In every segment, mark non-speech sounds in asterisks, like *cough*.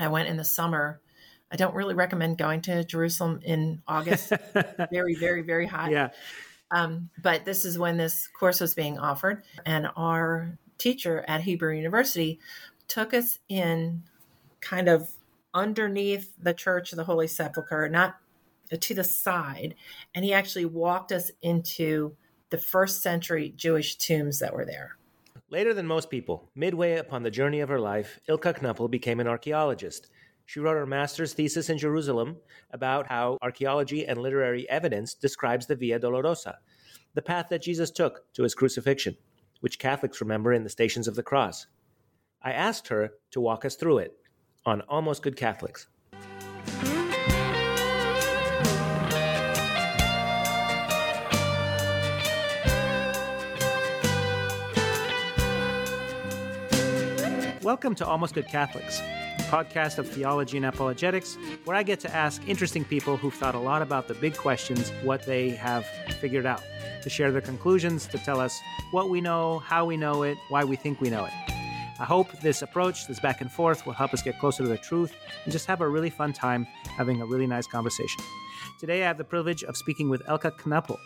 I went in the summer. I don't really recommend going to Jerusalem in August. *laughs* very, very, very hot. Yeah. Um, but this is when this course was being offered, and our teacher at Hebrew University took us in kind of underneath the Church of the Holy Sepulchre, not to the side, and he actually walked us into the first century Jewish tombs that were there. Later than most people, midway upon the journey of her life, Ilka Knuppel became an archaeologist. She wrote her master's thesis in Jerusalem about how archaeology and literary evidence describes the Via Dolorosa, the path that Jesus took to his crucifixion, which Catholics remember in the Stations of the Cross. I asked her to walk us through it on Almost Good Catholics. Welcome to Almost Good Catholics, a podcast of theology and apologetics, where I get to ask interesting people who've thought a lot about the big questions, what they have figured out, to share their conclusions, to tell us what we know, how we know it, why we think we know it. I hope this approach, this back and forth, will help us get closer to the truth and just have a really fun time having a really nice conversation. Today, I have the privilege of speaking with Elka Knuppel.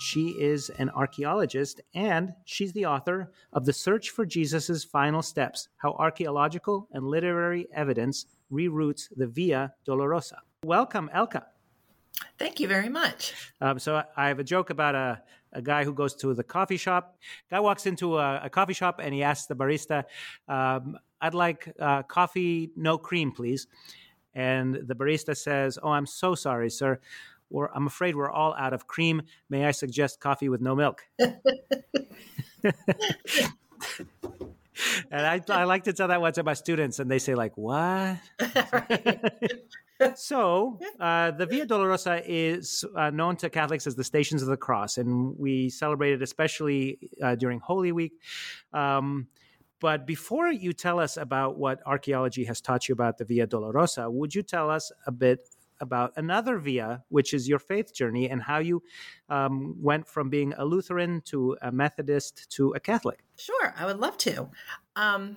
She is an archaeologist and she's the author of The Search for Jesus' Final Steps How Archaeological and Literary Evidence Reroutes the Via Dolorosa. Welcome, Elka. Thank you very much. Um, so, I have a joke about a, a guy who goes to the coffee shop. Guy walks into a, a coffee shop and he asks the barista, um, I'd like uh, coffee, no cream, please. And the barista says, Oh, I'm so sorry, sir or I'm afraid we're all out of cream. May I suggest coffee with no milk? *laughs* and I, I like to tell that one to my students, and they say like, "What?" *laughs* so uh, the Via Dolorosa is uh, known to Catholics as the Stations of the Cross, and we celebrate it especially uh, during Holy Week. Um, but before you tell us about what archaeology has taught you about the Via Dolorosa, would you tell us a bit about another via, which is your faith journey, and how you um, went from being a Lutheran to a Methodist to a Catholic. Sure, I would love to. Um,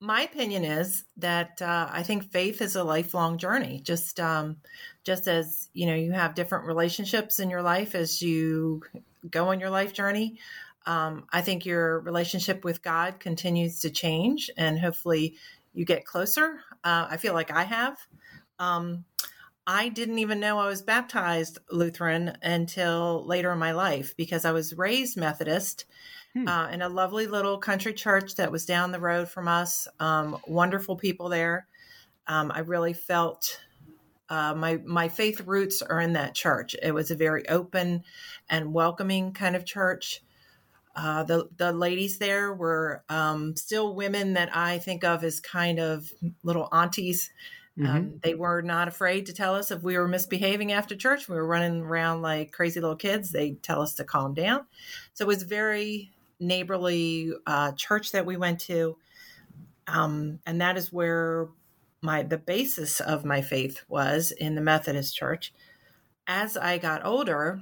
my opinion is that uh, I think faith is a lifelong journey. Just um, just as you know, you have different relationships in your life as you go on your life journey. Um, I think your relationship with God continues to change, and hopefully, you get closer. Uh, I feel like I have. Um, I didn't even know I was baptized Lutheran until later in my life because I was raised Methodist hmm. uh, in a lovely little country church that was down the road from us. Um, wonderful people there. Um, I really felt uh, my my faith roots are in that church. It was a very open and welcoming kind of church. Uh, the the ladies there were um, still women that I think of as kind of little aunties Mm-hmm. Um, they were not afraid to tell us if we were misbehaving after church. We were running around like crazy little kids. They tell us to calm down. So it was very neighborly uh, church that we went to, um, and that is where my the basis of my faith was in the Methodist Church. As I got older,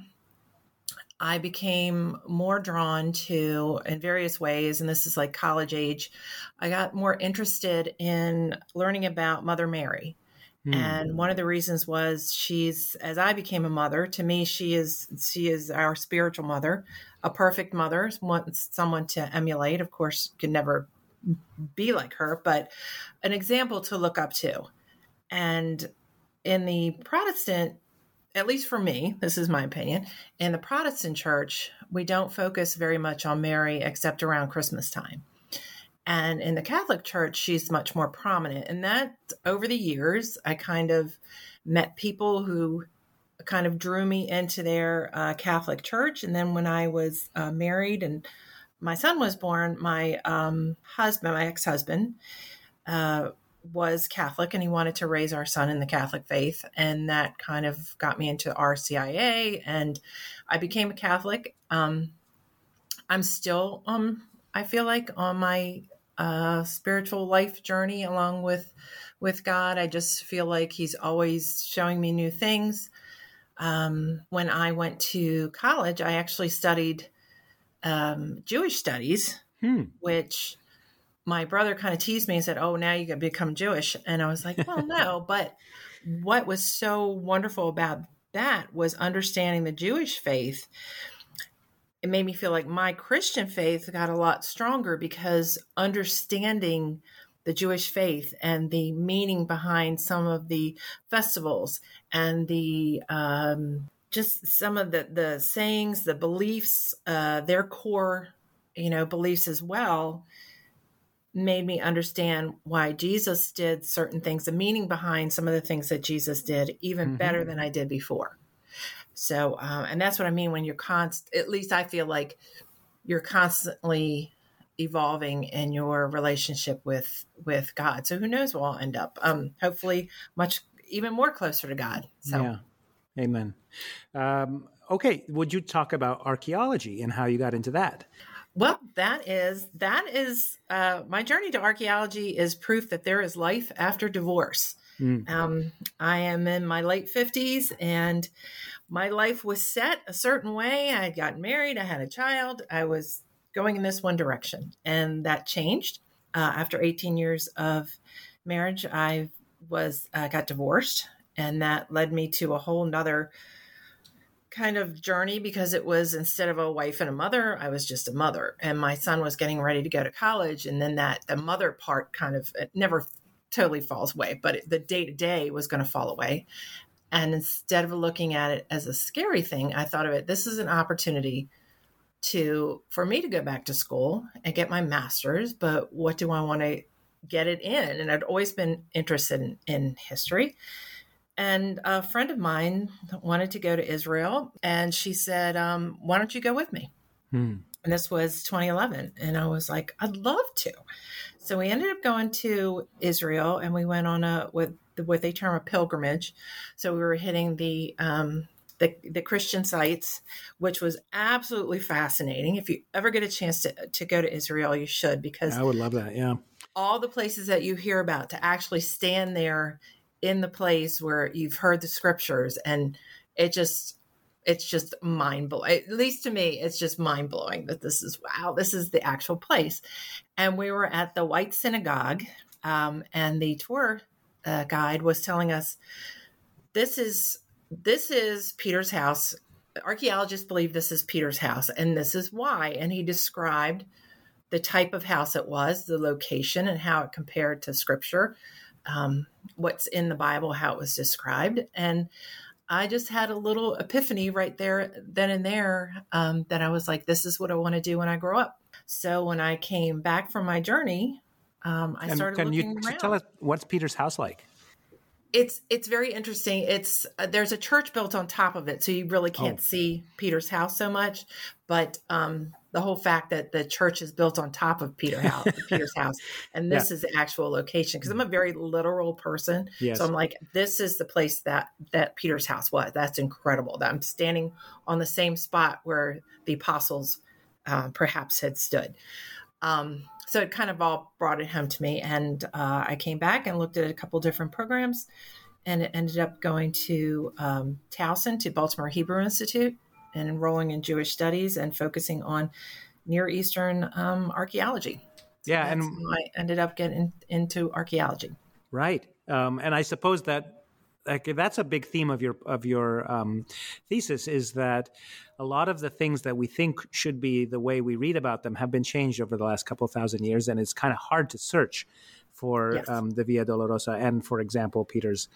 I became more drawn to, in various ways, and this is like college age, I got more interested in learning about Mother Mary. Mm. And one of the reasons was she's, as I became a mother, to me, she is she is our spiritual mother, a perfect mother, someone to emulate. Of course, you can never be like her, but an example to look up to. And in the Protestant at least for me, this is my opinion, in the Protestant church, we don't focus very much on Mary except around Christmas time. And in the Catholic church, she's much more prominent. And that over the years, I kind of met people who kind of drew me into their uh, Catholic church. And then when I was uh, married and my son was born, my um, husband, my ex husband, uh, was Catholic and he wanted to raise our son in the Catholic faith. And that kind of got me into RCIA and I became a Catholic. Um, I'm still, um, I feel like on my uh, spiritual life journey along with with God. I just feel like He's always showing me new things. Um, when I went to college, I actually studied um, Jewish studies, Hmm. which my brother kind of teased me and said, "Oh, now you can become Jewish," and I was like, "Well, *laughs* no." But what was so wonderful about that was understanding the Jewish faith. It made me feel like my Christian faith got a lot stronger because understanding the Jewish faith and the meaning behind some of the festivals and the um, just some of the the sayings, the beliefs, uh, their core, you know, beliefs as well, made me understand why Jesus did certain things, the meaning behind some of the things that Jesus did, even Mhm. better than I did before. So, uh, and that's what I mean when you're const. At least I feel like you're constantly evolving in your relationship with with God. So who knows where I'll end up? Um, hopefully, much even more closer to God. So. Yeah. Amen. Um, okay. Would you talk about archaeology and how you got into that? Well, that is that is uh, my journey to archaeology is proof that there is life after divorce. Mm. Um, I am in my late fifties, and my life was set a certain way. I had gotten married, I had a child, I was going in this one direction, and that changed uh, after 18 years of marriage. I was uh, got divorced, and that led me to a whole nother kind of journey because it was instead of a wife and a mother, I was just a mother. And my son was getting ready to go to college. And then that the mother part kind of never totally falls away, but it, the day to day was going to fall away. And instead of looking at it as a scary thing, I thought of it this is an opportunity to for me to go back to school and get my master's, but what do I want to get it in? And I'd always been interested in, in history. And a friend of mine wanted to go to Israel, and she said, um, Why don't you go with me? Hmm. And this was 2011. And I was like, I'd love to. So we ended up going to Israel and we went on a, what, what they term a pilgrimage. So we were hitting the, um, the, the Christian sites, which was absolutely fascinating. If you ever get a chance to, to go to Israel, you should, because I would love that. Yeah. all the places that you hear about to actually stand there in the place where you've heard the scriptures and it just it's just mind blowing at least to me it's just mind blowing that this is wow this is the actual place. And we were at the white synagogue um, and the tour uh, guide was telling us this is this is peter's house. Archaeologists believe this is peter's house and this is why. And he described the type of house it was, the location, and how it compared to scripture, um, what's in the Bible, how it was described. And I just had a little epiphany right there, then and there, um, that I was like, this is what I want to do when I grow up. So when I came back from my journey, um, I started can looking you around. tell us what's Peter's house like? it's it's very interesting. It's uh, there's a church built on top of it, so you really can't Oh. see Peter's house so much. But um, the whole fact that the church is built on top of Peter house, *laughs* Peter's house, and this is the actual location. Because I'm a very literal person, Yes. so I'm like, this is the place that that Peter's house was. That's incredible. That I'm standing on the same spot where the apostles uh, perhaps had stood. Um, so it kind of all brought it home to me, and uh, I came back and looked at a couple different programs, and it ended up going to um, Towson to Baltimore Hebrew Institute and enrolling in Jewish studies and focusing on Near Eastern um, archaeology. So Yeah, and- I ended up getting into archaeology. Right. Um, and I suppose that like that's a big theme of your of your um, thesis is that a lot of the things that we think should be the way we read about them have been changed over the last couple thousand years, and it's kind of hard to search for Yes. um, the Via Dolorosa and, for example, Peter's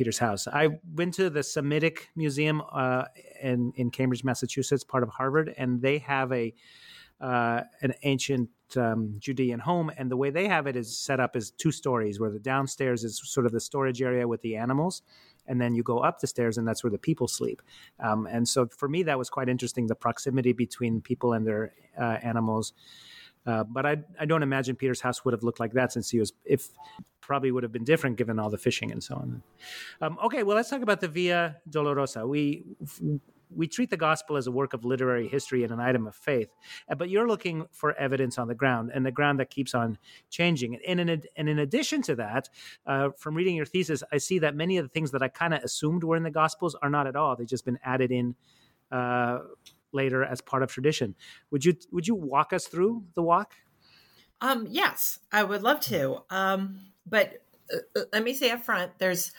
Peter's house. I went to the Semitic Museum uh, in in Cambridge, Massachusetts, part of Harvard, and they have a uh, an ancient um, Judean home, and the way they have it is set up as two stories, where the downstairs is sort of the storage area with the animals, and then you go up the stairs, and that's where the people sleep. Um, and so for me, that was quite interesting the proximity between people and their uh, animals. Uh, but I, I don't imagine Peter's house would have looked like that since he was, if probably would have been different given all the fishing and so on. Um, okay, well, let's talk about the Via Dolorosa. We we treat the gospel as a work of literary history and an item of faith, uh, but you're looking for evidence on the ground and the ground that keeps on changing. And in, and in addition to that, uh, from reading your thesis, I see that many of the things that I kind of assumed were in the gospels are not at all. They've just been added in. Uh, later as part of tradition. Would you would you walk us through the walk? Um yes i would love to. Um but uh, uh let me say up front there's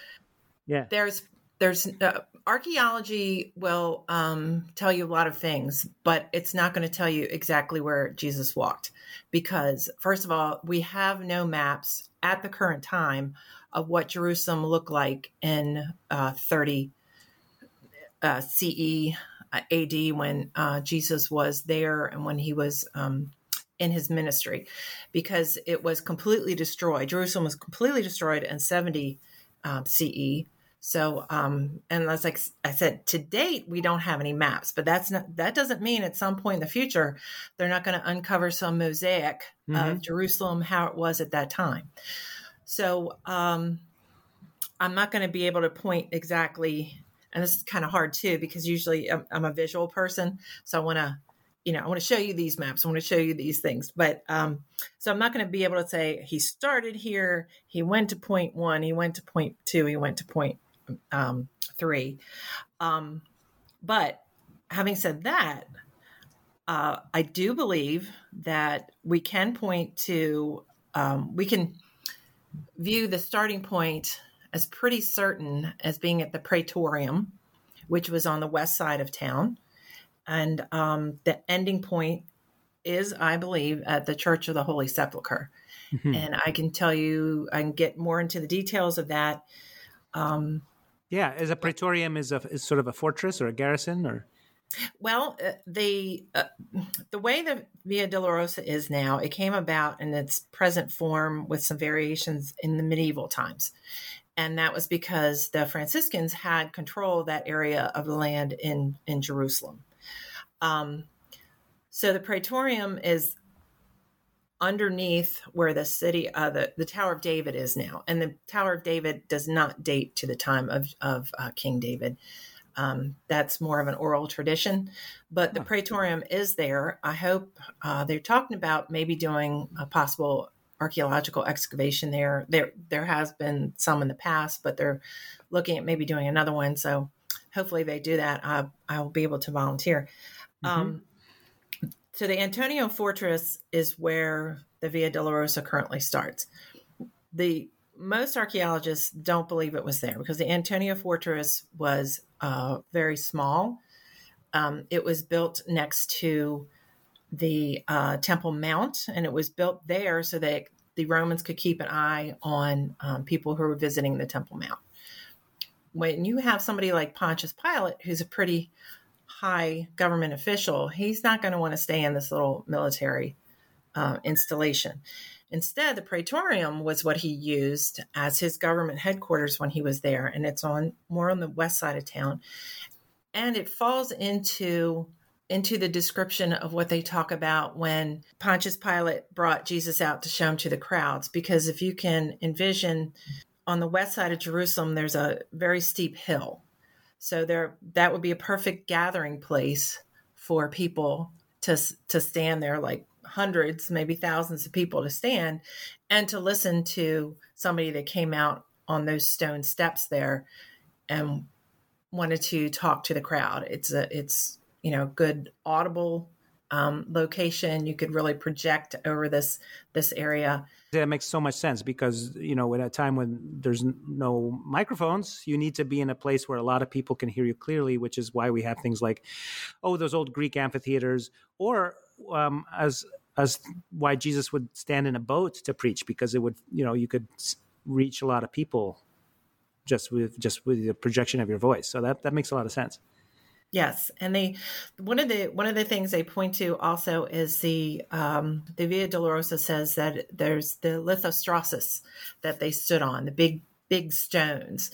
yeah. there's there's uh, archaeology will um, tell you a lot of things, but it's not going to tell you exactly where Jesus walked. Because, first of all, we have no maps at the current time of what Jerusalem looked like in uh, 30 uh, CE AD when uh, Jesus was there and when he was um, in his ministry, because it was completely destroyed. Jerusalem was completely destroyed in 70 um, CE so, um, and as like I said, to date, we don't have any maps, but that's not, that doesn't mean at some point in the future, they're not going to uncover some mosaic mm-hmm. of Jerusalem, how it was at that time. So, um, I'm not going to be able to point exactly, and this is kind of hard too, because usually I'm, I'm a visual person. So I want to you know, I want to show you these maps. I want to show you these things. But um, so I'm not going to be able to say he started here, he went to point one, he went to point two, he went to point um, three. Um, but having said that, uh, I do believe that we can point to, um, we can view the starting point as pretty certain as being at the Praetorium, which was on the west side of town. And um, the ending point is, I believe, at the Church of the Holy Sepulchre. Mm-hmm. And I can tell you, I can get more into the details of that. Um, yeah, is a praetorium is a is sort of a fortress or a garrison or. Well, uh, the uh, the way the Via Dolorosa is now, it came about in its present form with some variations in the medieval times, and that was because the Franciscans had control of that area of the land in in Jerusalem. Um, so the Praetorium is underneath where the city, uh, the, the Tower of David is now. And the Tower of David does not date to the time of, of uh, King David. Um, that's more of an oral tradition, but the Praetorium is there. I hope uh, they're talking about maybe doing a possible archaeological excavation there. There, there has been some in the past, but they're looking at maybe doing another one. So hopefully they do that. I, I will be able to volunteer. Mm-hmm. Um, so the Antonia Fortress is where the Via Dolorosa currently starts. The most archaeologists don't believe it was there because the Antonia Fortress was uh, very small. Um, it was built next to the uh, Temple Mount, and it was built there so that the Romans could keep an eye on um, people who were visiting the Temple Mount. When you have somebody like Pontius Pilate, who's a pretty high government official, he's not going to want to stay in this little military uh, installation. Instead, the Praetorium was what he used as his government headquarters when he was there, and it's on more on the west side of town. And it falls into into the description of what they talk about when Pontius Pilate brought Jesus out to show him to the crowds. Because if you can envision on the west side of Jerusalem, there's a very steep hill so there, that would be a perfect gathering place for people to to stand there, like hundreds, maybe thousands of people to stand, and to listen to somebody that came out on those stone steps there and wanted to talk to the crowd. It's a it's you know good audible um, location. You could really project over this this area. That makes so much sense because you know at a time when there's no microphones, you need to be in a place where a lot of people can hear you clearly, which is why we have things like, oh, those old Greek amphitheaters, or um, as as why Jesus would stand in a boat to preach because it would you know you could reach a lot of people just with just with the projection of your voice. So that that makes a lot of sense. Yes, and they one of the one of the things they point to also is the um, the Via Dolorosa says that there's the Lithostrotos that they stood on, the big big stones,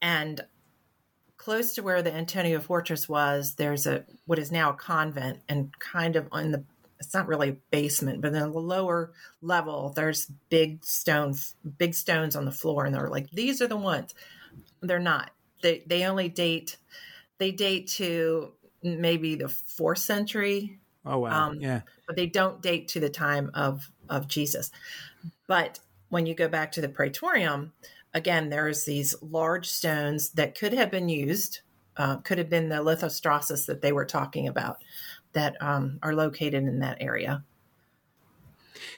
and close to where the Antonia Fortress was, there's a what is now a convent, and kind of on the it's not really a basement, but in the lower level, there's big stones, big stones on the floor, and they're like, these are the ones. They're not. They they only date they date to maybe the fourth century. Oh wow! Um, yeah, but they don't date to the time of of Jesus. But when you go back to the Praetorium, again, there's these large stones that could have been used, uh, could have been the Lithostrotos that they were talking about, that um, are located in that area.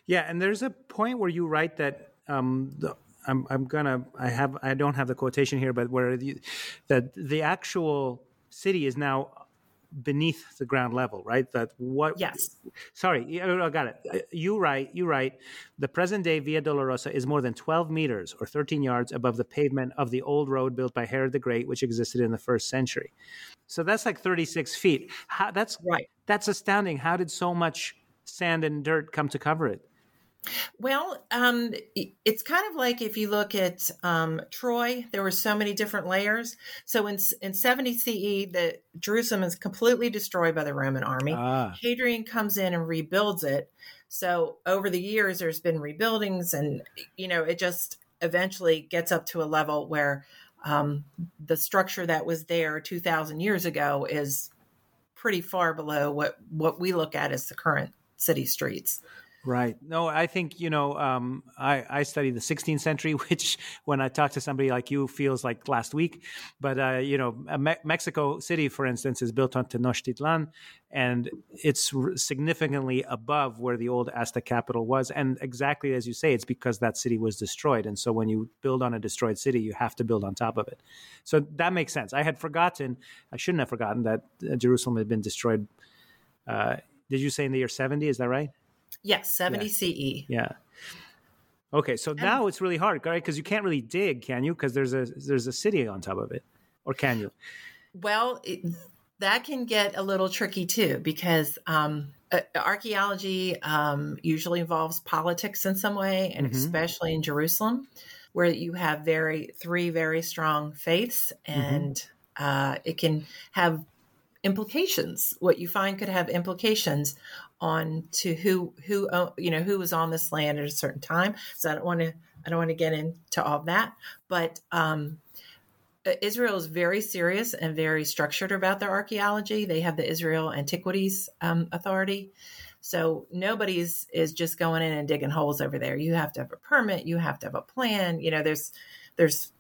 Yeah, and there's a point where you write that um, the, I'm, I'm gonna I have I don't have the quotation here, but where the, that the actual city is now beneath the ground level, right? That what? Yes. Sorry, I got it. Uh, you write. You write. The present day Via Dolorosa is more than 12 meters or 13 yards above the pavement of the old road built by Herod the Great, which existed in the first century. So that's like 36 feet. How, that's right. That's astounding. How did so much sand and dirt come to cover it? Well, um, it's kind of like if you look at um, Troy, there were so many different layers. So in, in 70 CE, the Jerusalem is completely destroyed by the Roman army. Ah. Hadrian comes in and rebuilds it. So over the years, there's been rebuildings, and you know, it just eventually gets up to a level where um, the structure that was there 2,000 years ago is pretty far below what what we look at as the current city streets. Right. No, I think you know. Um, I I studied the 16th century, *laughs* which when I talk to somebody like you feels like last week. But uh, you know, Me- Mexico City, for instance, is built on Tenochtitlan, and it's significantly above where the old Aztec capital was. And exactly as you say, it's because that city was destroyed. And so when you build on a destroyed city, you have to build on top of it. So that makes sense. I had forgotten. I shouldn't have forgotten that uh, Jerusalem had been destroyed. Uh, did you say in the year 70? Is that right? Yes, 70 yeah. CE. Yeah. Okay, so and, now it's really hard, right? Because you can't really dig, can you? Because there's a there's a city on top of it, or can you? Well, it, that can get a little tricky too, because um, uh, archaeology um, usually involves politics in some way, and mm-hmm. especially in Jerusalem, where you have very three very strong faiths, mm-hmm. and mm-hmm. uh, it can have implications. What you find could have implications on to who who you know who was on this land at a certain time. So I don't want to I don't want to get into all that, but um, Israel is very serious and very structured about their archaeology. They have the Israel Antiquities um, Authority. So nobody's is just going in and digging holes over there. You have to have a permit. You have to have a plan. You know, there's there's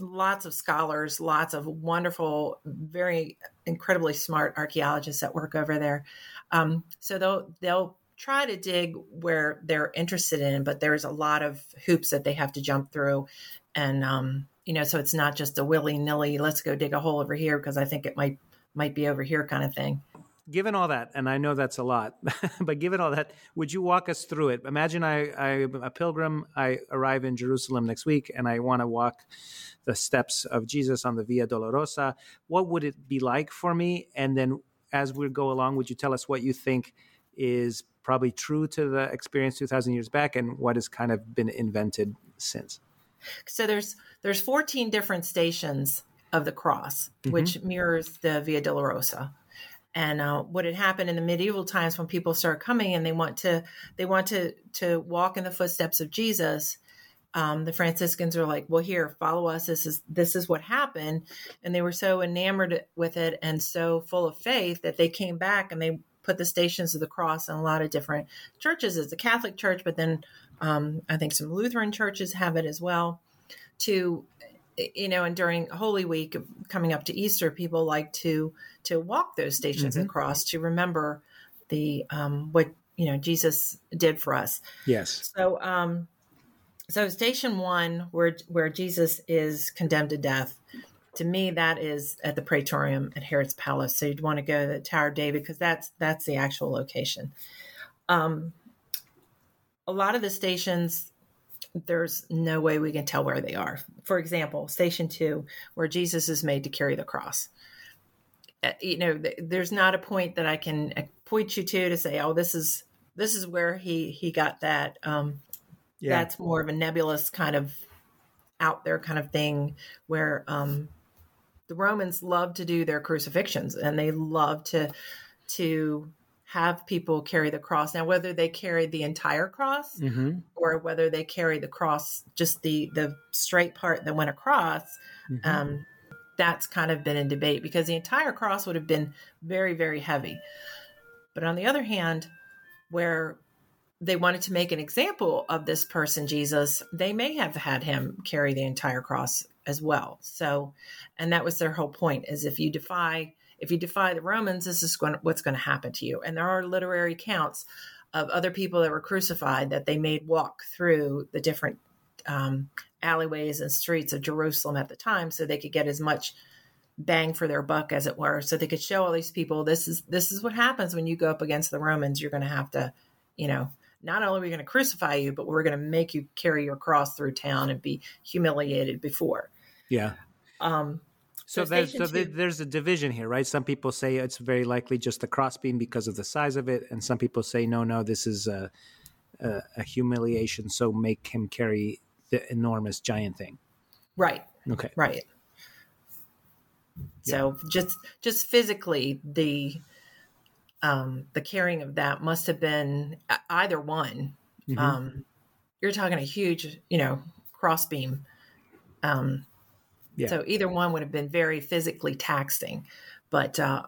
lots of scholars, lots of wonderful, very incredibly smart archaeologists that work over there. Um, so they'll they'll try to dig where they're interested in, but there's a lot of hoops that they have to jump through, and um, you know, so it's not just a willy nilly. Let's go dig a hole over here because I think it might might be over here kind of thing. Given all that, and I know that's a lot, *laughs* but given all that, would you walk us through it? Imagine I, I'm a pilgrim. I arrive in Jerusalem next week, and I want to walk the steps of Jesus on the Via Dolorosa. What would it be like for me? And then as we go along, would you tell us what you think is probably true to the experience 2000 years back and what has kind of been invented since? So there's there's 14 different stations of the cross, mm-hmm. which mirrors the Via Dolorosa. And uh, what had happened in the medieval times when people start coming and they want to they want to to walk in the footsteps of Jesus, um, the Franciscans are like, well, here, follow us. This is this is what happened, and they were so enamored with it and so full of faith that they came back and they put the Stations of the Cross in a lot of different churches. It's a Catholic church, but then um, I think some Lutheran churches have it as well. To you know, and during Holy Week coming up to Easter, people like to to walk those Stations mm-hmm. of the Cross to remember the um, what you know Jesus did for us. Yes. So. Um, so station one, where where Jesus is condemned to death, to me that is at the Praetorium at Herod's palace. So you'd want to go to the Tower of David because that's that's the actual location. Um, a lot of the stations, there's no way we can tell where they are. For example, Station Two, where Jesus is made to carry the cross. Uh, you know, there's not a point that I can uh, point you to to say, "Oh, this is this is where he he got that." Um, yeah. that's more of a nebulous kind of out there kind of thing where um, the Romans love to do their crucifixions and they love to to have people carry the cross. Now, whether they carried the entire cross Mm-hmm. or whether they carry the cross, just the the straight part that went across, Mhm. um, that's kind of been in debate because the entire cross would have been very, very heavy. But on the other hand, where they wanted to make an example of this person, Jesus, they may have had him carry the entire cross as well. So, and that was their whole point: is if you defy, if you defy the Romans, this is going, what's going to happen to you. And there are literary accounts of other people that were crucified that they made walk through the different um, alleyways and streets of Jerusalem at the time, so they could get as much bang for their buck, as it were. So they could show all these people this is this is what happens when you go up against the Romans. You're going to have to, you know, not only are we going to crucify you, but we're going to make you carry your cross through town and be humiliated before. Yeah. Um, So, So there's so two- there's a division here, right? Some people say it's very likely just the crossbeam because of the size of it, and some people say no, no, this is a, a, a humiliation, so make him carry the enormous giant thing. right, Okay. right. So just just physically, the um, the carrying of that must have been e- either one. Mhm. Um, you're talking a huge, you know, crossbeam. Um, Yeah. So either one would have been very physically taxing. But uh,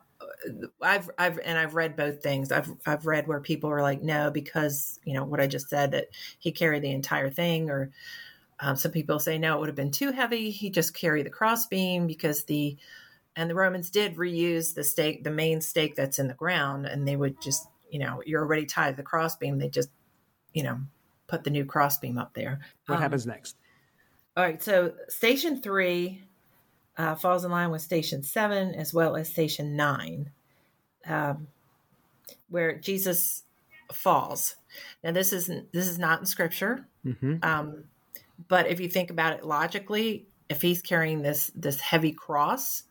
I've I've and I've read both things. I've I've read where people are like, no, because you know what I just said that he carried the entire thing, or um, some people say no, it would have been too heavy. He just carried the crossbeam because the and the Romans did reuse the stake, the main stake that's in the ground, and they would just you know you're already tied to the crossbeam. They just you know put the new crossbeam up there. What Um, happens next? all right, so station three uh, falls in line with station seven as well as station nine, um, where Jesus falls. Now, this is this is not in scripture, hmm um, but if you think about it logically, if he's carrying this this heavy cross,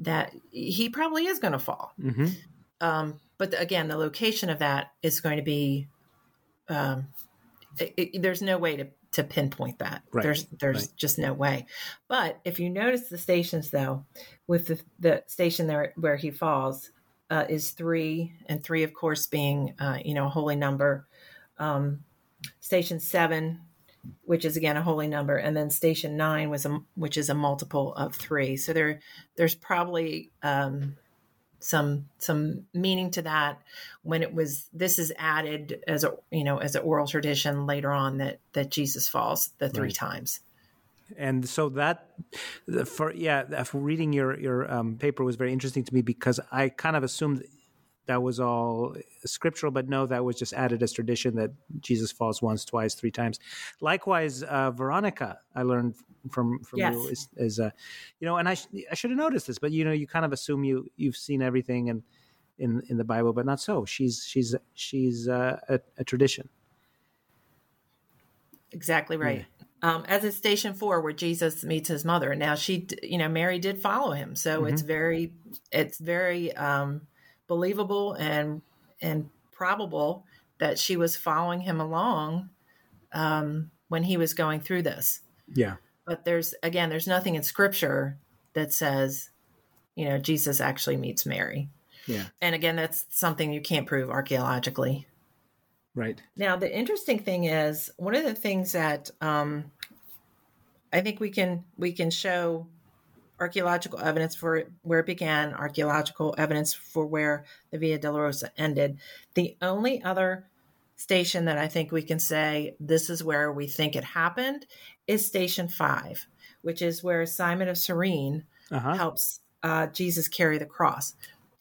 that he probably is going to fall. hmm Um, but the- again, the location of that is going to be. Um, it, it- there's no way to, to pinpoint that. Right, There's there's right. just no way. But if you notice the stations though, with the the station there where he falls uh, is three, and three of course being uh, you know a holy number. Um, station seven, which is again a holy number, and then station nine was a which is a multiple of three. So there there's probably um, some some meaning to that when it was this is added as a you know as an oral tradition later on that that Jesus falls the three Right. times. and so that the- for yeah for reading your your um, paper was very interesting to me because i kind of assumed that was all scriptural but no that was just added as tradition that jesus falls once twice three times likewise uh, veronica i learned from from Yes. you is, is uh, you know and i sh- i should have noticed this but you know you kind of assume you you've seen everything and in in the bible but not so she's she's she's uh, a, a tradition Exactly right. Um, as is station four, where Jesus meets his mother. Now she, you know, Mary did follow him, so it's very, it's very um, believable and and probable that she was following him along um, when he was going through this. yeah But there's again, there's nothing in Scripture that says, you know, Jesus actually meets Mary. yeah And again, that's something you can't prove archaeologically. right Now, the interesting thing is one of the things that um, I think we can we can show archaeological evidence for where it began, archaeological evidence for where the Via Dolorosa ended. The only other station that I think we can say this is where we think it happened is Station Five, which is where Simon of Cyrene uh-huh helps uh, Jesus carry the cross.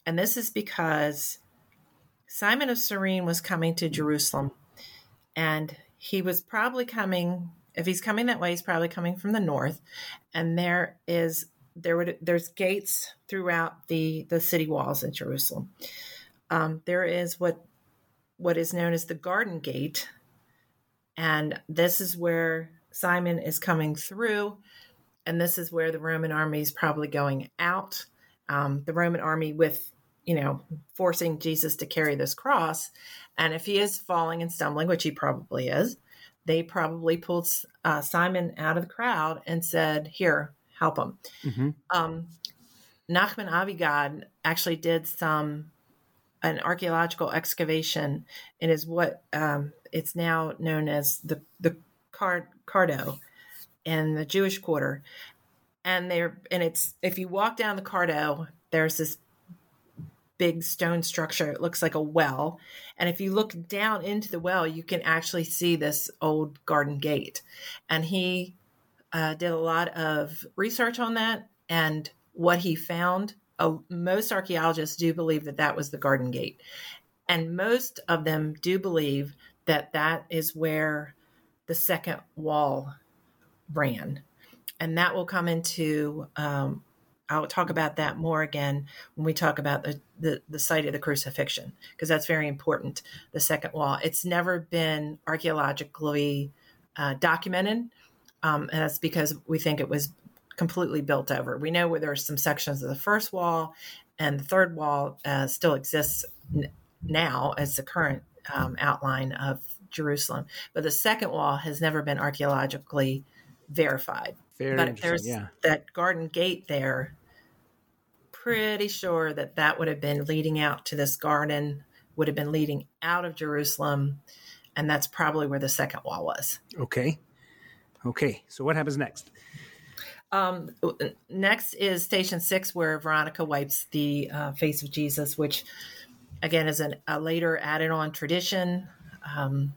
And this is because Simon of Cyrene was coming to Jerusalem and he was probably coming if he's coming that way he's probably coming from the north and there is there would there's gates throughout the the city walls in Jerusalem. Um, there is what what is known as the Garden Gate, and this is where Simon is coming through, and this is where the Roman army is probably going out. Um, the Roman army with you know forcing Jesus to carry this cross, and if he is falling and stumbling, which he probably is, they probably pulled uh, Simon out of the crowd and said, "Here, help them. Mm-hmm. Um, Nachman Avigad actually did some an archaeological excavation and is what um, it's now known as the the Card, Cardo in the Jewish Quarter, and there and it's if you walk down the Cardo, there's this big stone structure. It looks like a well, and if you look down into the well, you can actually see this old garden gate. And he uh, did a lot of research on that, and what he found uh, most archaeologists do believe that that was the Garden Gate. And most of them do believe that that is where the second wall ran. And that will come into, um, I'll talk about that more again when we talk about the, the, the site of the crucifixion, because that's very important. The second wall. It's never been archaeologically uh, documented. Um, and that's because we think it was completely built over. We know where there are some sections of the first wall, and the third wall uh, still exists n- now as the current um, outline of Jerusalem. But the second wall has never been archaeologically verified. Very but there's yeah. that garden gate there. Pretty sure that that would have been leading out to this garden, would have been leading out of Jerusalem, and that's probably where the second wall was. Okay. Okay. So what happens next? Um, next is station six, where Veronica wipes the uh, face of Jesus, which again is an, a later added on tradition. Um,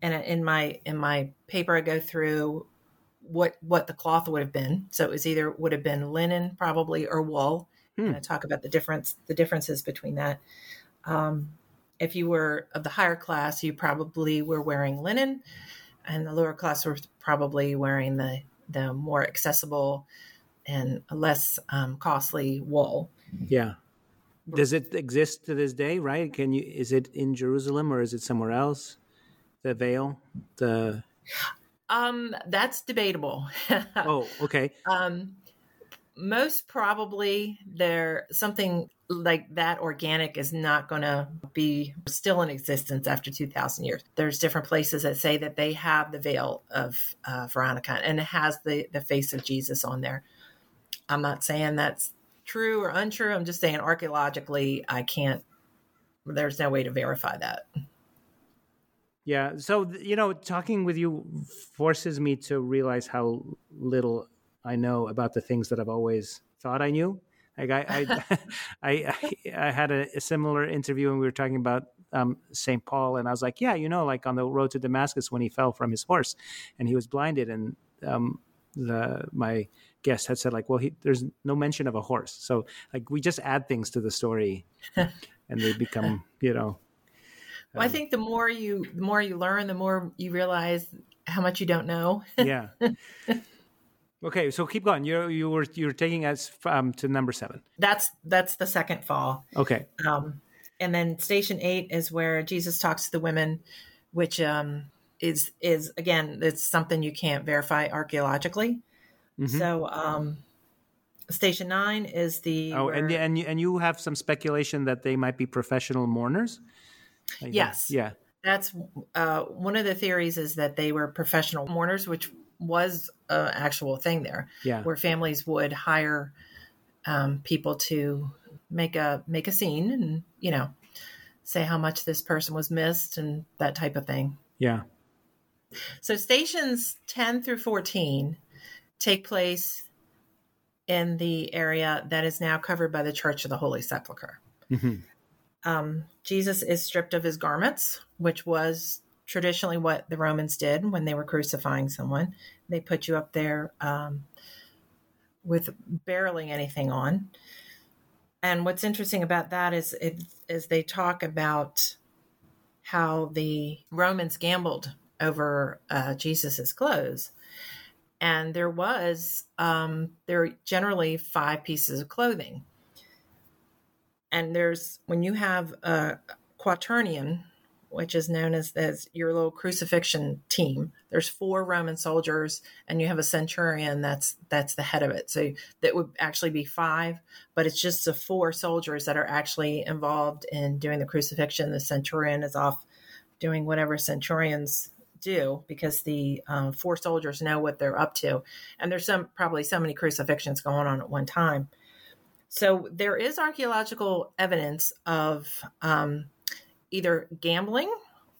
and in my in my paper, I go through what what the cloth would have been. So it was either would have been linen, probably, or wool. Hmm. And I talk about the difference the differences between that. Um, if you were of the higher class, you probably were wearing linen, and the lower class were probably wearing the the more accessible and less um, costly wool. Yeah. Does it exist to this day? Right? Can you? Is it in Jerusalem or is it somewhere else? The veil, the. Um, that's debatable. *laughs* oh, okay. Um, most probably there something like that organic is not going to be still in existence after 2000 years. There's different places that say that they have the veil of uh, veronica and it has the the face of jesus on there. I'm not saying that's true or untrue. I'm just saying archaeologically i can't there's no way to verify that. Yeah so you know talking with you forces me to realize how little I know about the things that I've always thought I knew. Like I, *laughs* *laughs* I, I, I, had a, a, similar interview and we were talking about um, St. Paul, and I was like, yeah, you know, like on the road to Damascus when he fell from his horse and he was blinded, and um, the my guest had said like, well, he, there's no mention of a horse, so like we just add things to the story, *laughs* and they become, you know. Well, um, I think the more you the more you learn, the more you realize how much you don't know. yeah. Okay, so keep going. You you were you were taking us um, to number seven. That's that's the second fall. Okay. Um, and then station eight is where Jesus talks to the women, which um, is is again it's something you can't verify archaeologically. Mm-hmm. So um, station nine is the oh, where, and and and you have some speculation that they might be professional mourners. Yes. Yeah. That's uh, one of the theories is that they were professional mourners, which was an actual thing there, yeah. where families would hire um, people to make a make a scene and you know say how much this person was missed and that type of thing. Yeah. So stations ten through fourteen take place in the area that is now covered by the Church of the Holy Sepulchre. Mm-hmm. Um, Jesus is stripped of his garments, which was traditionally what the Romans did when they were crucifying someone. They put you up there um, with barely anything on. And what's interesting about that is it, is they talk about how the Romans gambled over uh, Jesus's clothes, and there was um, there are generally five pieces of clothing. And there's when you have a quaternion, which is known as, as your little crucifixion team. There's four Roman soldiers, and you have a centurion that's that's the head of it. So that would actually be five, but it's just the four soldiers that are actually involved in doing the crucifixion. The centurion is off doing whatever centurions do because the um, four soldiers know what they're up to, and there's some probably so many crucifixions going on at one time. So there is archaeological evidence of um, either gambling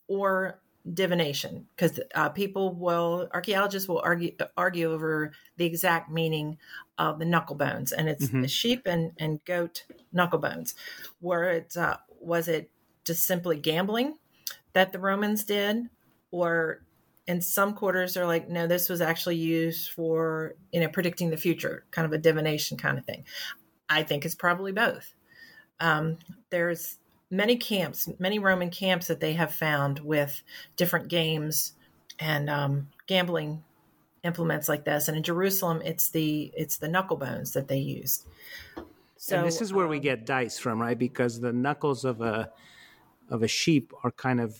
or divination because uh, people will archaeologists will argue argue over the exact meaning of the knuckle bones and it's Mhm. sheep and, and goat knuckle bones. Were it uh, was it just simply gambling that the romans did or in some quarters they're like no this was actually used for you know predicting the future kind of a divination kind of thing. I think it's probably both. Um, there's many camps, many Roman camps that they have found with different games and um, gambling implements like this. And in Jerusalem, it's the it's the knuckle bones that they used. So and this is where we um, get dice from, right? Because the knuckles of a of a sheep are kind of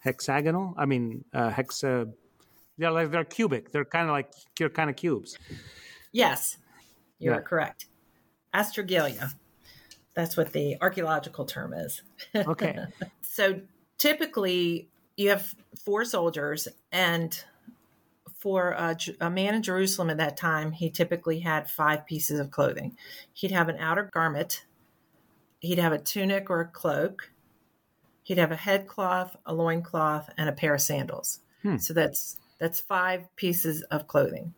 hexagonal. I mean, uh, hexa. They're like they're cubic. They're kind of like they're kind of cubes. yes, you Yeah. are correct. Astragallia. That's what the archaeological term is. Okay. *laughs* so typically you have four soldiers and for a man in jerusalem at that time he typically had five pieces of clothing he'd have an outer garment he'd have a tunic or a cloak he'd have a headcloth a loincloth and a pair of sandals Hmm. so that's that's five pieces of clothing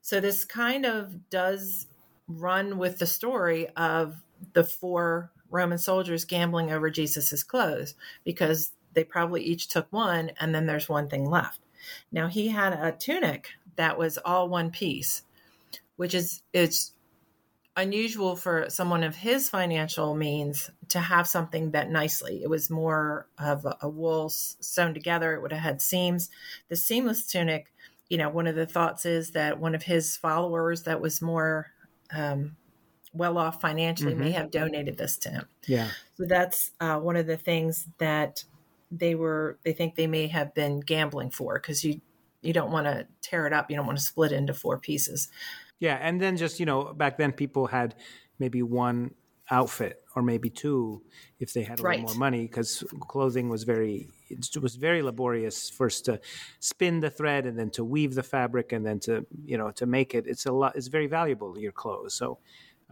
so this kind of does run with the story of the four Roman soldiers gambling over Jesus's clothes because they probably each took one and then there's one thing left. Now he had a tunic that was all one piece, which is it's unusual for someone of his financial means to have something that nicely. It was more of a, a wool sewn together. It would have had seams. The seamless tunic, you know, one of the thoughts is that one of his followers that was more um, well off financially may Mhm. have donated this to him. Yeah. So that's uh, one of the things that they were. They think they may have been gambling for because you you don't want to tear it up. You don't want to split it into four pieces. Yeah, and then just you know, back then people had maybe one outfit or maybe two if they had a Right. little more money because clothing was very it was very laborious first to spin the thread and then to weave the fabric and then to you know to make it it's a lot it's very valuable your clothes so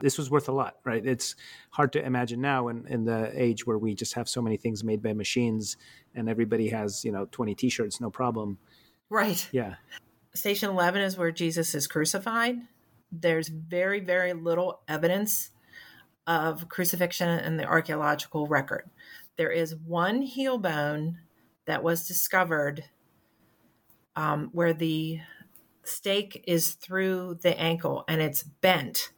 this was worth a lot right it's hard to imagine now in, in the age where we just have so many things made by machines and everybody has you know 20 t-shirts no problem Right. yeah Station 11 is where Jesus is crucified. There's very, very little evidence of crucifixion in the archaeological record. There is one heel bone that was discovered um, where the stake is through the ankle and it's bent.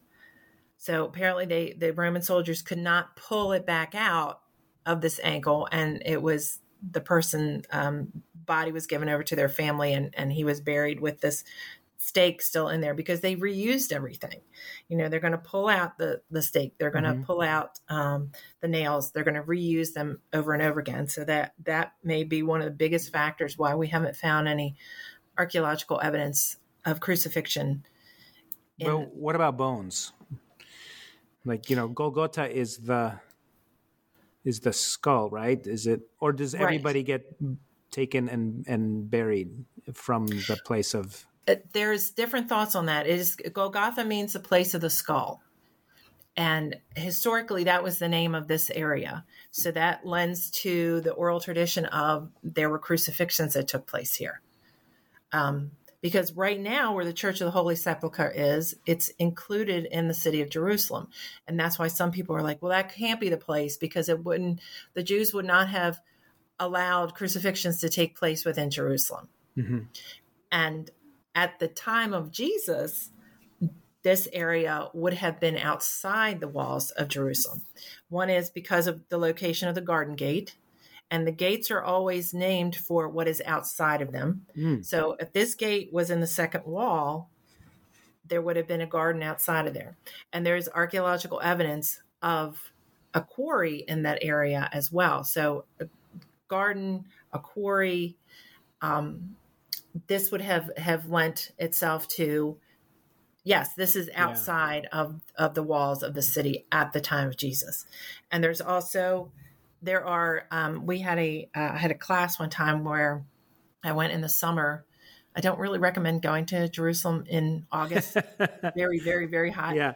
So apparently, they the Roman soldiers could not pull it back out of this ankle, and it was the person um, body was given over to their family, and and he was buried with this stake still in there because they reused everything. You know, they're going to pull out the the stake, they're going to Mhm. pull out um, the nails, they're going to reuse them over and over again. So that that may be one of the biggest factors why we haven't found any archaeological evidence of crucifixion. in- Well, what about bones? Like you know, Golgotha is the is the skull, right? Is it, or does Right. everybody get taken and and buried from the place of? Uh, there's different thoughts on that. It is Golgotha means the place of the skull. And historically, that was the name of this area. So that lends to the oral tradition of there were crucifixions that took place here. Um, because right now, where the Church of the Holy Sepulchre is, it's included in the city of Jerusalem. And that's why some people are like, well, that can't be the place because it wouldn't, the Jews would not have allowed crucifixions to take place within Jerusalem. Mhm. And at the time of Jesus, this area would have been outside the walls of Jerusalem. One is because of the location of the Garden Gate, and the gates are always named for what is outside of them. Mm. So if this gate was in the second wall, there would have been a garden outside of there. And there's archaeological evidence of a quarry in that area as well. So a garden, a quarry, um, this would have have lent itself to yes this is outside of of the walls of the city at the time of jesus and there's also there are um, we had a uh, had a class one time where I went in the summer. I don't really recommend going to Jerusalem in August. *laughs* very, very, very hot. Yeah.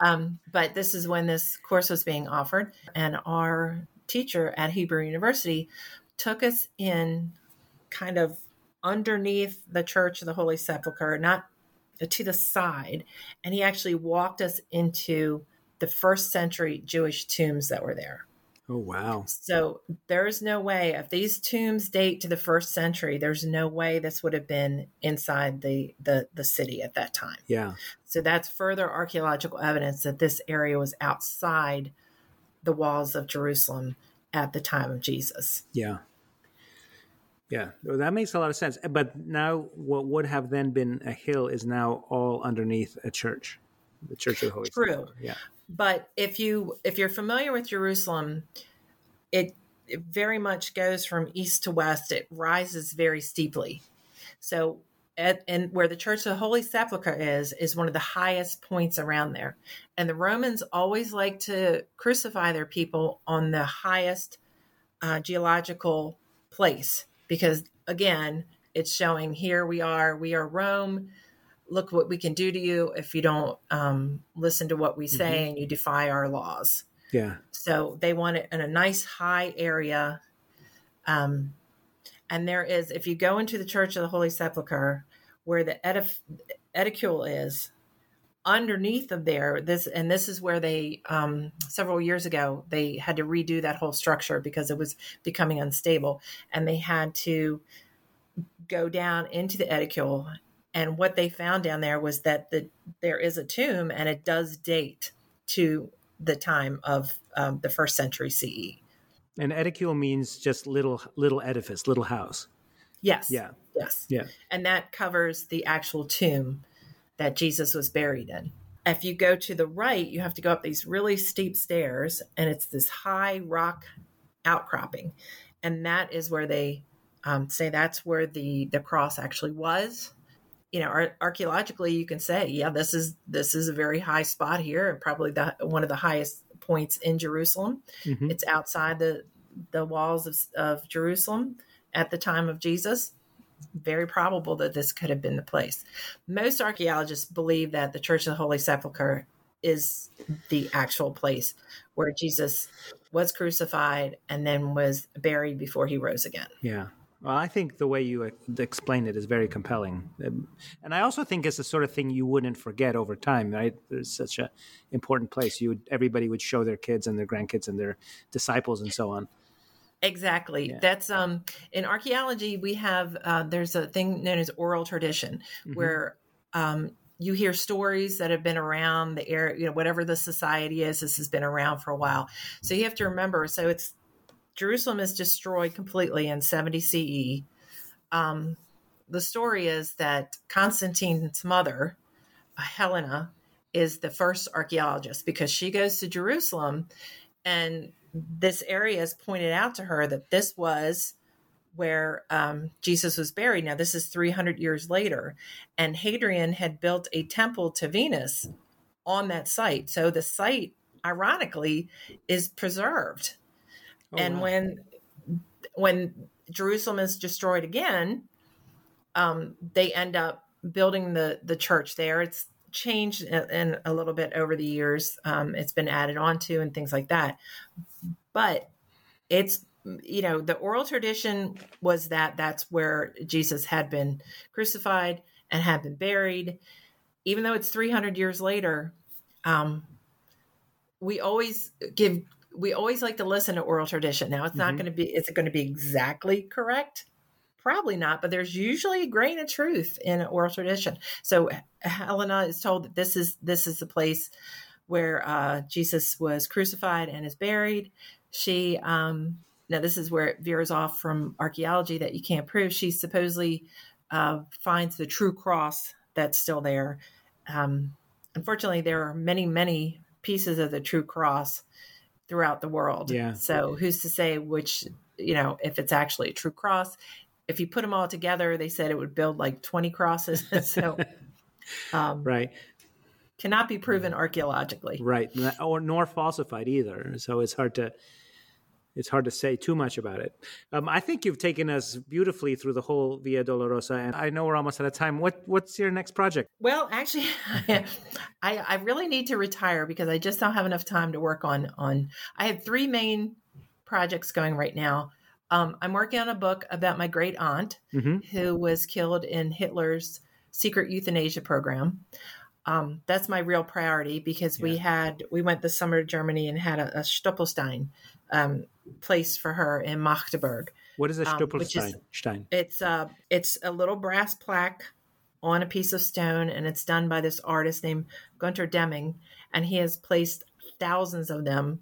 Um, but this is when this course was being offered, and our teacher at Hebrew University took us in kind of underneath the Church of the Holy Sepulchre, not to the side, and he actually walked us into the first century Jewish tombs that were there. Oh wow! So there's no way if these tombs date to the first century, there's no way this would have been inside the the the city at that time. Yeah. So that's further archaeological evidence that this area was outside the walls of Jerusalem at the time of Jesus. Yeah. Yeah, well, that makes a lot of sense. But now, what would have then been a hill is now all underneath a church, the Church of the Holy True. Sepulchre. Yeah. But if you if you're familiar with Jerusalem, it, it very much goes from east to west. It rises very steeply. So at, and where the Church of the Holy Sepulchre is is one of the highest points around there. And the Romans always like to crucify their people on the highest uh, geological place because again, it's showing here we are, we are Rome. Look what we can do to you if you don't um, listen to what we say Mhm. and you defy our laws. Yeah. So they want it in a nice high area. Um, and there is, if you go into the Church of the Holy Sepulchre, where the edif- edicule is, underneath of there, this and this is where they um, several years ago they had to redo that whole structure because it was becoming unstable, and they had to go down into the edicule. And what they found down there was that the there is a tomb, and it does date to the time of um, the first century CE. And edicule means just little little edifice, little house. Yes. Yeah. Yes. Yeah. And that covers the actual tomb that Jesus was buried in. If you go to the right, you have to go up these really steep stairs, and it's this high rock outcropping. And that is where they um, say that's where the, the cross actually was. You know, ar- archaeologically, you can say, yeah, this is this is a very high spot here, and probably the one of the highest points in Jerusalem. Mhm. It's outside the the walls of, of Jerusalem at the time of Jesus. Very probable that this could have been the place. Most archaeologists believe that the Church of the Holy Sepulchre is the actual place where Jesus was crucified and then was buried before he rose again. Yeah. Well, I think the way you explain it is very compelling, Um, and I also think it's the sort of thing you wouldn't forget over time. Right? There's such an important place. You would, everybody would show their kids and their grandkids and their disciples and so on. Exactly. Yeah. That's um in archaeology we have uh, there's a thing known as oral tradition Mhm. where um you hear stories that have been around the area, you know, whatever the society is, this has been around for a while. So you have to remember, so it's Jerusalem is destroyed completely in 70 CE. Um, the story is that Constantine's mother, uh, Helena, is the first archaeologist because she goes to Jerusalem and this area is pointed out to her that this was where um, Jesus was buried. Now, this is 300 years later, and Hadrian had built a temple to Venus on that site. So the site, ironically, is preserved. Oh, and wow. when when Jerusalem is destroyed again, um, they end up building the the church there. It's changed in, a little bit over the years. Um, it's been added onto and things like that. But it's you know the oral tradition was that that's where Jesus had been crucified and had been buried. Even though it's 300 years later, um, we always give we always like to listen to oral tradition. Now, it's not Mhm. going to be is it going to be exactly correct? Probably not, but there's usually a grain of truth in oral tradition. So Helena is told that this is this is the place where uh, Jesus was crucified and is buried. She um, now this is where it veers off from archaeology that you can't prove. She supposedly uh, finds the true cross that's still there. Um, unfortunately, there are many many pieces of the true cross throughout the world. Yeah. So who's to say which you know if it's actually a true cross? If you put them all together, they said it would build like twenty crosses. *laughs* so um, Right. cannot be proven archaeologically. Right. Or nor falsified either. So it's hard to. It's hard to say too much about it. Um, I think you've taken us beautifully through the whole Via Dolorosa, and I know we're almost out of time. What what's your next project? Well, actually, *laughs* I, I really need to retire because I just don't have enough time to work on on. I have three main projects going right now. Um, I'm working on a book about my great aunt Mm-hmm. who was killed in Hitler's secret euthanasia program. Um, that's my real priority because we had we went this summer to Germany and had a, a Stolperstein um, place for her in Magdeburg. What is a Um, Stolperstein? Stein? It's uh it's a little brass plaque on a piece of stone, and it's done by this artist named Gunter Demnig, and he has placed thousands of them.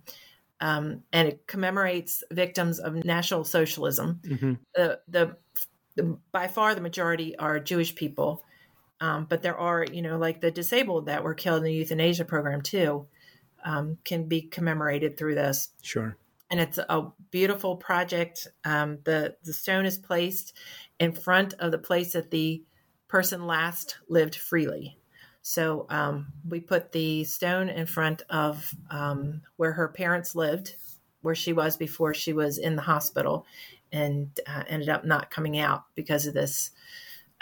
Um, and it commemorates victims of National Socialism. Mhm. The, the the by far the majority are Jewish people, um, but there are you know like the disabled that were killed in the euthanasia program too, um, can be commemorated through this Sure. and it's a beautiful project. Um, the the stone is placed in front of the place that the person last lived freely. So um, we put the stone in front of um, where her parents lived, where she was before she was in the hospital, and uh, ended up not coming out because of this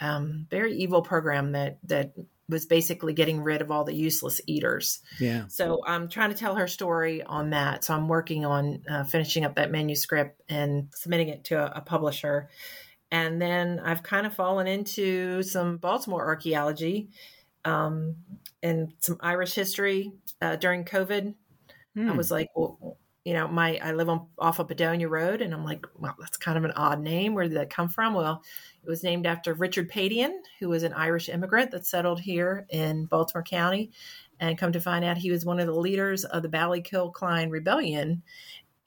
um, very evil program that that was basically getting rid of all the useless eaters. Yeah. So I'm trying to tell her story on that. So I'm working on uh, finishing up that manuscript and submitting it to a, a publisher. And then I've kind of fallen into some Baltimore archaeology um, and some Irish history uh, during COVID. I Hmm. was like, well, you know, my I live on off of Padonia Road, and I'm like, well, that's kind of an odd name. Where did that come from? Well, it was named after Richard Padian, who was an Irish immigrant that settled here in Baltimore County, and come to find out, he was one of the leaders of the Ballykilcline Rebellion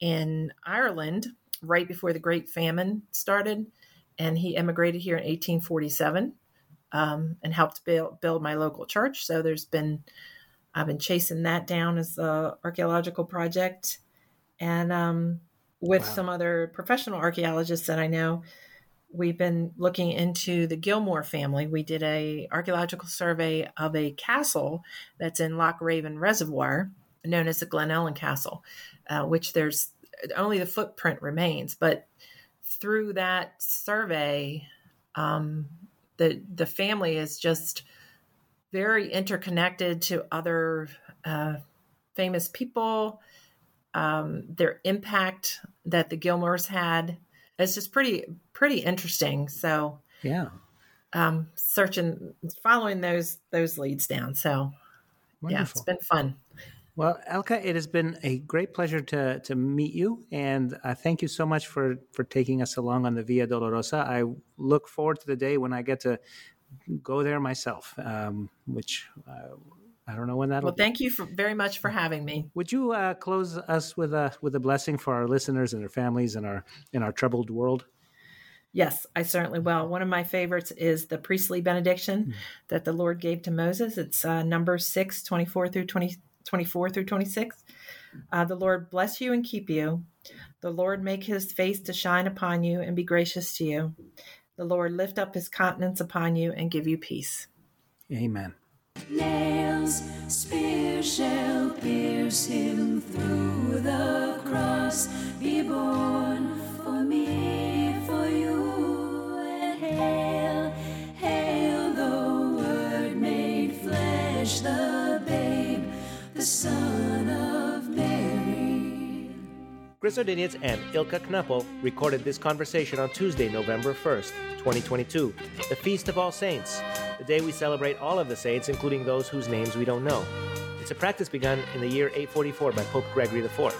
in Ireland right before the Great Famine started, and he emigrated here in 1847 um, and helped build build my local church. So there's been I've been chasing that down as a archaeological project, and um, with Wow. some other professional archaeologists that I know, we've been looking into the Gilmor family. We did a archaeological survey of a castle that's in Loch Raven Reservoir, known as the Glen Ellen Castle, uh, which there's only the footprint remains, but through that survey, um, the the family is just very interconnected to other uh, famous people. Um, their impact that the Gilmors had is just pretty pretty interesting. So Yeah. um, searching, following those those leads down. So yeah, it's been fun. Well, Ilka, it has been a great pleasure to to meet you, and uh, thank you so much for for taking us along on the Via Dolorosa. I look forward to the day when I get to go there myself, um, which uh, I don't know when that'll. Well, be. thank you for, very much for having me. Would you uh, close us with a with a blessing for our listeners and their families and our in our troubled world? Yes, I certainly will. One of my favorites is the priestly benediction that the Lord gave to Moses. It's uh, number 6, 24 through 20, 24 through 26. Uh, the Lord bless you and keep you. The Lord make his face to shine upon you and be gracious to you. The Lord lift up his countenance upon you and give you peace. Amen. Nails, spear shall pierce him through the cross. Be born for me, for you. And hail, hail the Word made flesh, the babe, the Son Chris Odinius and Ilka Knuppel recorded this conversation on Tuesday, November 1st, 2022, the Feast of All Saints, the day we celebrate all of the saints, including those whose names we don't know. It's a practice begun in the year 844 by Pope Gregory IV.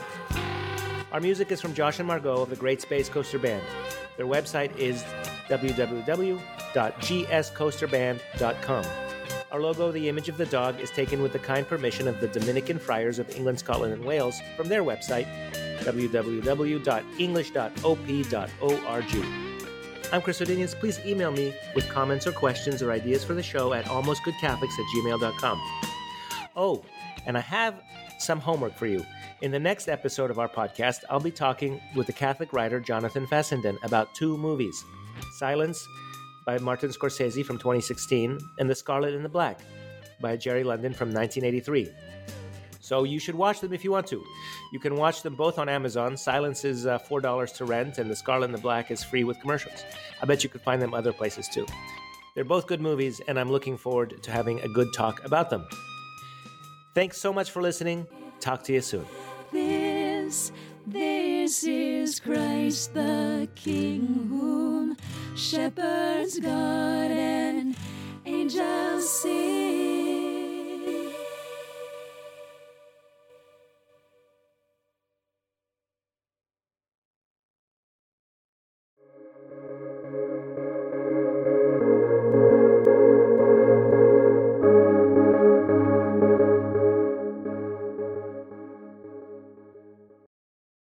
Our music is from Josh and Margot of the Great Space Coaster Band. Their website is www.gscoasterband.com. Our logo, the image of the dog, is taken with the kind permission of the Dominican Friars of England, Scotland, and Wales from their website, www.english.op.org. I'm Chris Odinius. Please email me with comments or questions or ideas for the show at almostgoodcatholics at gmail.com. Oh, and I have some homework for you. In the next episode of our podcast, I'll be talking with the Catholic writer Jonathan Fessenden about two movies Silence by Martin Scorsese from 2016 and The Scarlet and the Black by Jerry London from 1983. So you should watch them if you want to. You can watch them both on Amazon. Silence is uh, $4 to rent, and The Scarlet and the Black is free with commercials. I bet you could find them other places too. They're both good movies, and I'm looking forward to having a good talk about them. Thanks so much for listening. Talk to you soon. This, this is Christ the King, whom shepherds guard and angels